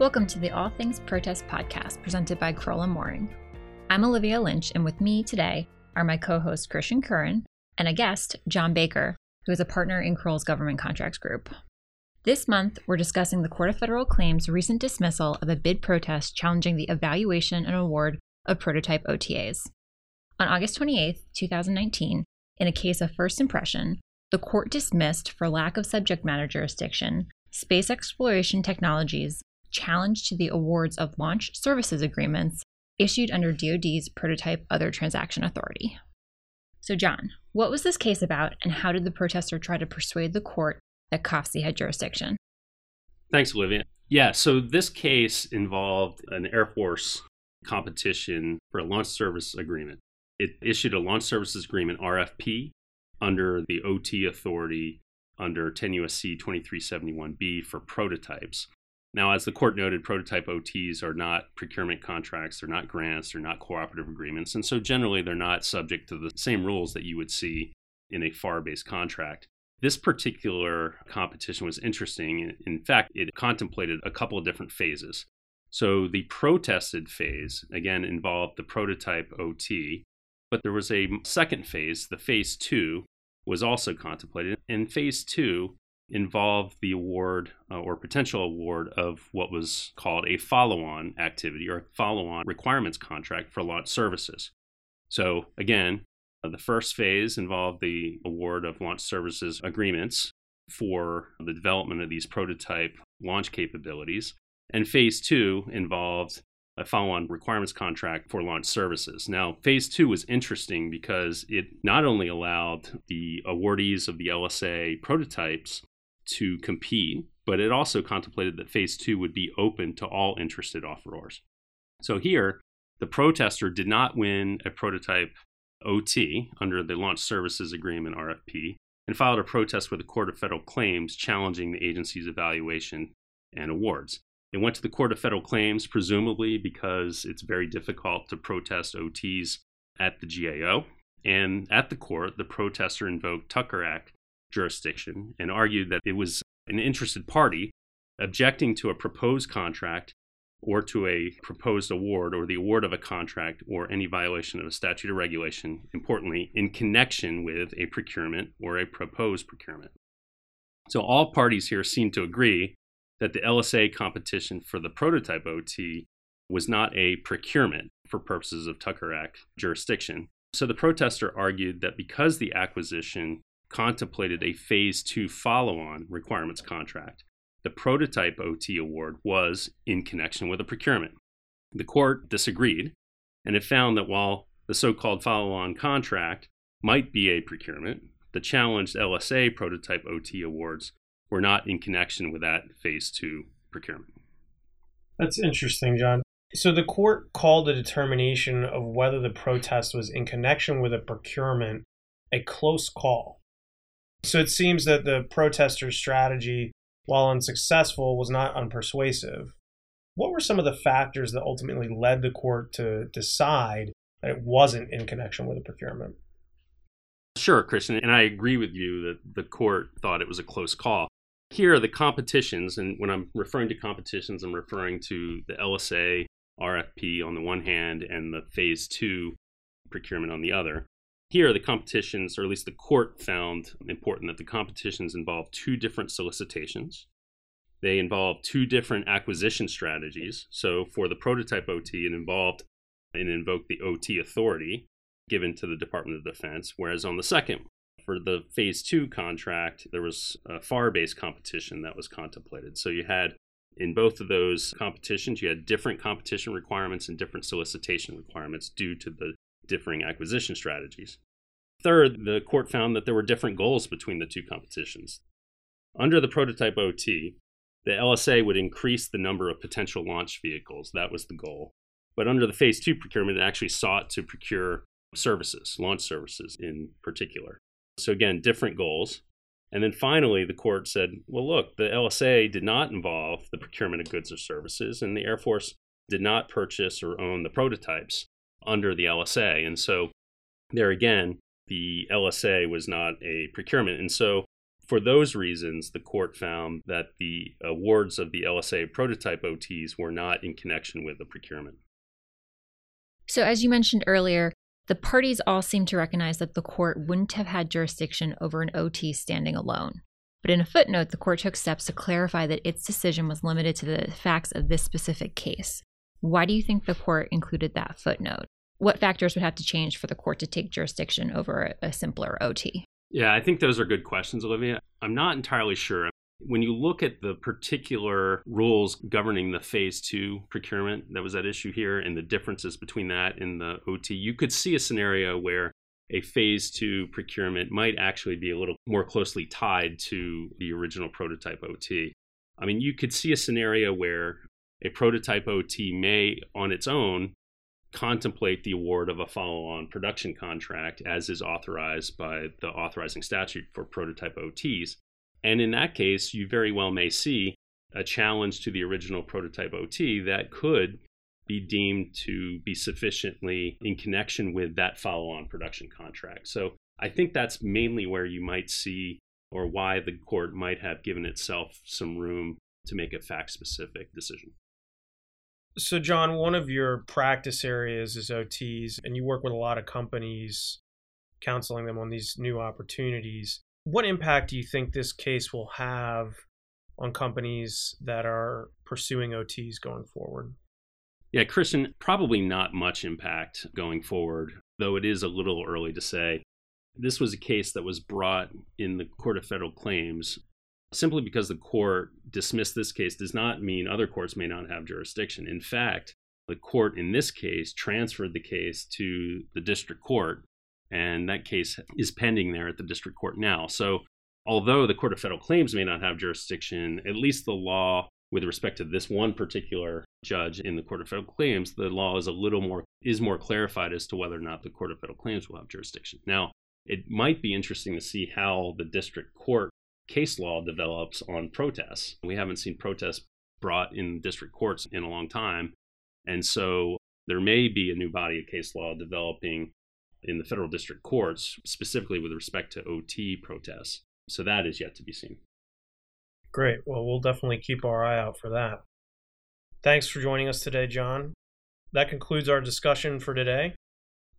Welcome to the All Things Protest podcast presented by Crowell and Moring. I'm Olivia Lynch, and with me today are my co host Christian Curran and a guest, John Baker, who is a partner in Crowell's Government Contracts Group. This month, we're discussing the Court of Federal Claims' recent dismissal of a bid protest challenging the evaluation and award of prototype OTAs. On August 28, 2019, in a case of first impression, the court dismissed for lack of subject matter jurisdiction Space Exploration Technologies challenge to the awards of launch services agreements issued under DoD's Prototype Other Transaction Authority. So, John, what was this case about, and how did the protester try to persuade the court that COFC had jurisdiction? Thanks, Olivia. Yeah, so this case involved an Air Force competition for a launch service agreement. It issued a launch services agreement, RFP, under the OT authority under 10 USC 2371B for prototypes. Now, as the court noted, prototype OTs are not procurement contracts, they're not grants, they're not cooperative agreements, and so generally they're not subject to the same rules that you would see in a FAR based contract. This particular competition was interesting. In fact, it contemplated a couple of different phases. So the protested phase, again, involved the prototype OT, but there was a second phase, the phase two, was also contemplated. And phase two involved the award uh, or potential award of what was called a follow on activity or follow on requirements contract for launch services. So, again, uh, the first phase involved the award of launch services agreements for the development of these prototype launch capabilities. And phase two involved a follow on requirements contract for launch services. Now, phase two was interesting because it not only allowed the awardees of the LSA prototypes to compete, but it also contemplated that phase two would be open to all interested offerors. So here, the protester did not win a prototype OT under the Launch Services Agreement RFP and filed a protest with the Court of Federal Claims challenging the agency's evaluation and awards. It went to the Court of Federal Claims, presumably because it's very difficult to protest OTs at the GAO. And at the court, the protester invoked Tucker Act jurisdiction and argued that it was an interested party objecting to a proposed contract or to a proposed award or the award of a contract or any violation of a statute or regulation, importantly, in connection with a procurement or a proposed procurement. So all parties here seem to agree that the LSA competition for the prototype OT was not a procurement for purposes of Tucker Act jurisdiction. So the protester argued that because the acquisition contemplated a phase two follow on requirements contract. The prototype OT award was in connection with a procurement. The court disagreed, and it found that while the so called follow on contract might be a procurement, the challenged LSA prototype OT awards were not in connection with that phase two procurement. That's interesting, John. So the court called the determination of whether the protest was in connection with a procurement a close call. So it seems that the protesters' strategy, while unsuccessful, was not unpersuasive. What were some of the factors that ultimately led the court to decide that it wasn't in connection with a procurement? Sure, Christian, and I agree with you that the court thought it was a close call. Here, are the competitions, and when I'm referring to competitions, I'm referring to the LSA RFP on the one hand and the phase two procurement on the other. Here, the competitions, or at least the court found important that the competitions involve two different solicitations. They involve two different acquisition strategies. So, for the prototype OT, it involved and invoked the OT authority given to the Department of Defense, whereas on the second, for the phase two contract, there was a FAR based competition that was contemplated. So, you had in both of those competitions, you had different competition requirements and different solicitation requirements due to the differing acquisition strategies. Third, the court found that there were different goals between the two competitions. Under the prototype OT, the LSA would increase the number of potential launch vehicles. That was the goal. But under the phase two procurement, it actually sought to procure services, launch services in particular. So, again, different goals. And then finally, the court said, well, look, the LSA did not involve the procurement of goods or services, and the Air Force did not purchase or own the prototypes under the LSA. And so, there again, the LSA was not a procurement. And so For those reasons, the court found that the awards of the LSA prototype OTs were not in connection with the procurement. So, as you mentioned earlier, the parties all seem to recognize that the court wouldn't have had jurisdiction over an OT standing alone. But in a footnote, the court took steps to clarify that its decision was limited to the facts of this specific case. Why do you think the court included that footnote? What factors would have to change for the court to take jurisdiction over a simpler OT? Yeah, I think those are good questions, Olivia. I'm not entirely sure. When you look at the particular rules governing the phase two procurement that was at issue here and the differences between that and the OT, you could see a scenario where a phase two procurement might actually be a little more closely tied to the original prototype OT. I mean, you could see a scenario where a prototype OT may, on its own, contemplate the award of a follow on production contract as is authorized by the authorizing statute for prototype OTs. And in that case, you very well may see a challenge to the original prototype OT that could be deemed to be sufficiently in connection with that follow on production contract. So I think that's mainly where you might see or why the court might have given itself some room to make a fact specific decision. So, John, one of your practice areas is OTs, and you work with a lot of companies counseling them on these new opportunities. What impact do you think this case will have on companies that are pursuing OTs going forward? Yeah, Christian, probably not much impact going forward, though it is a little early to say. This was a case that was brought in the Court of Federal Claims simply because the court dismissed this case does not mean other courts may not have jurisdiction. In fact, the court in this case transferred the case to the district court, and that case is pending there at the district court now. So, although the Court of Federal Claims may not have jurisdiction, at least the law with respect to this one particular judge in the Court of Federal Claims, the law is a little more is more clarified as to whether or not the Court of Federal Claims will have jurisdiction. Now, it might be interesting to see how the district court case law develops on protests. We haven't seen protests brought in district courts in a long time. And so there may be a new body of case law developing in the federal district courts, specifically with respect to OT protests. So that is yet to be seen. Great. Well, we'll definitely keep our eye out for that. Thanks for joining us today, John. That concludes our discussion for today.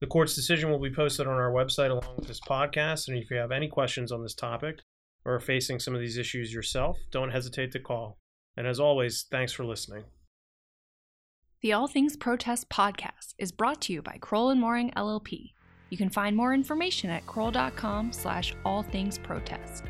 The court's decision will be posted on our website along with this podcast. And if you have any questions on this topic, or are facing some of these issues yourself, don't hesitate to call. And as always, thanks for listening. The All Things Protest podcast is brought to you by Crowell and Moring LLP. You can find more information at crowell.com slash all things protest.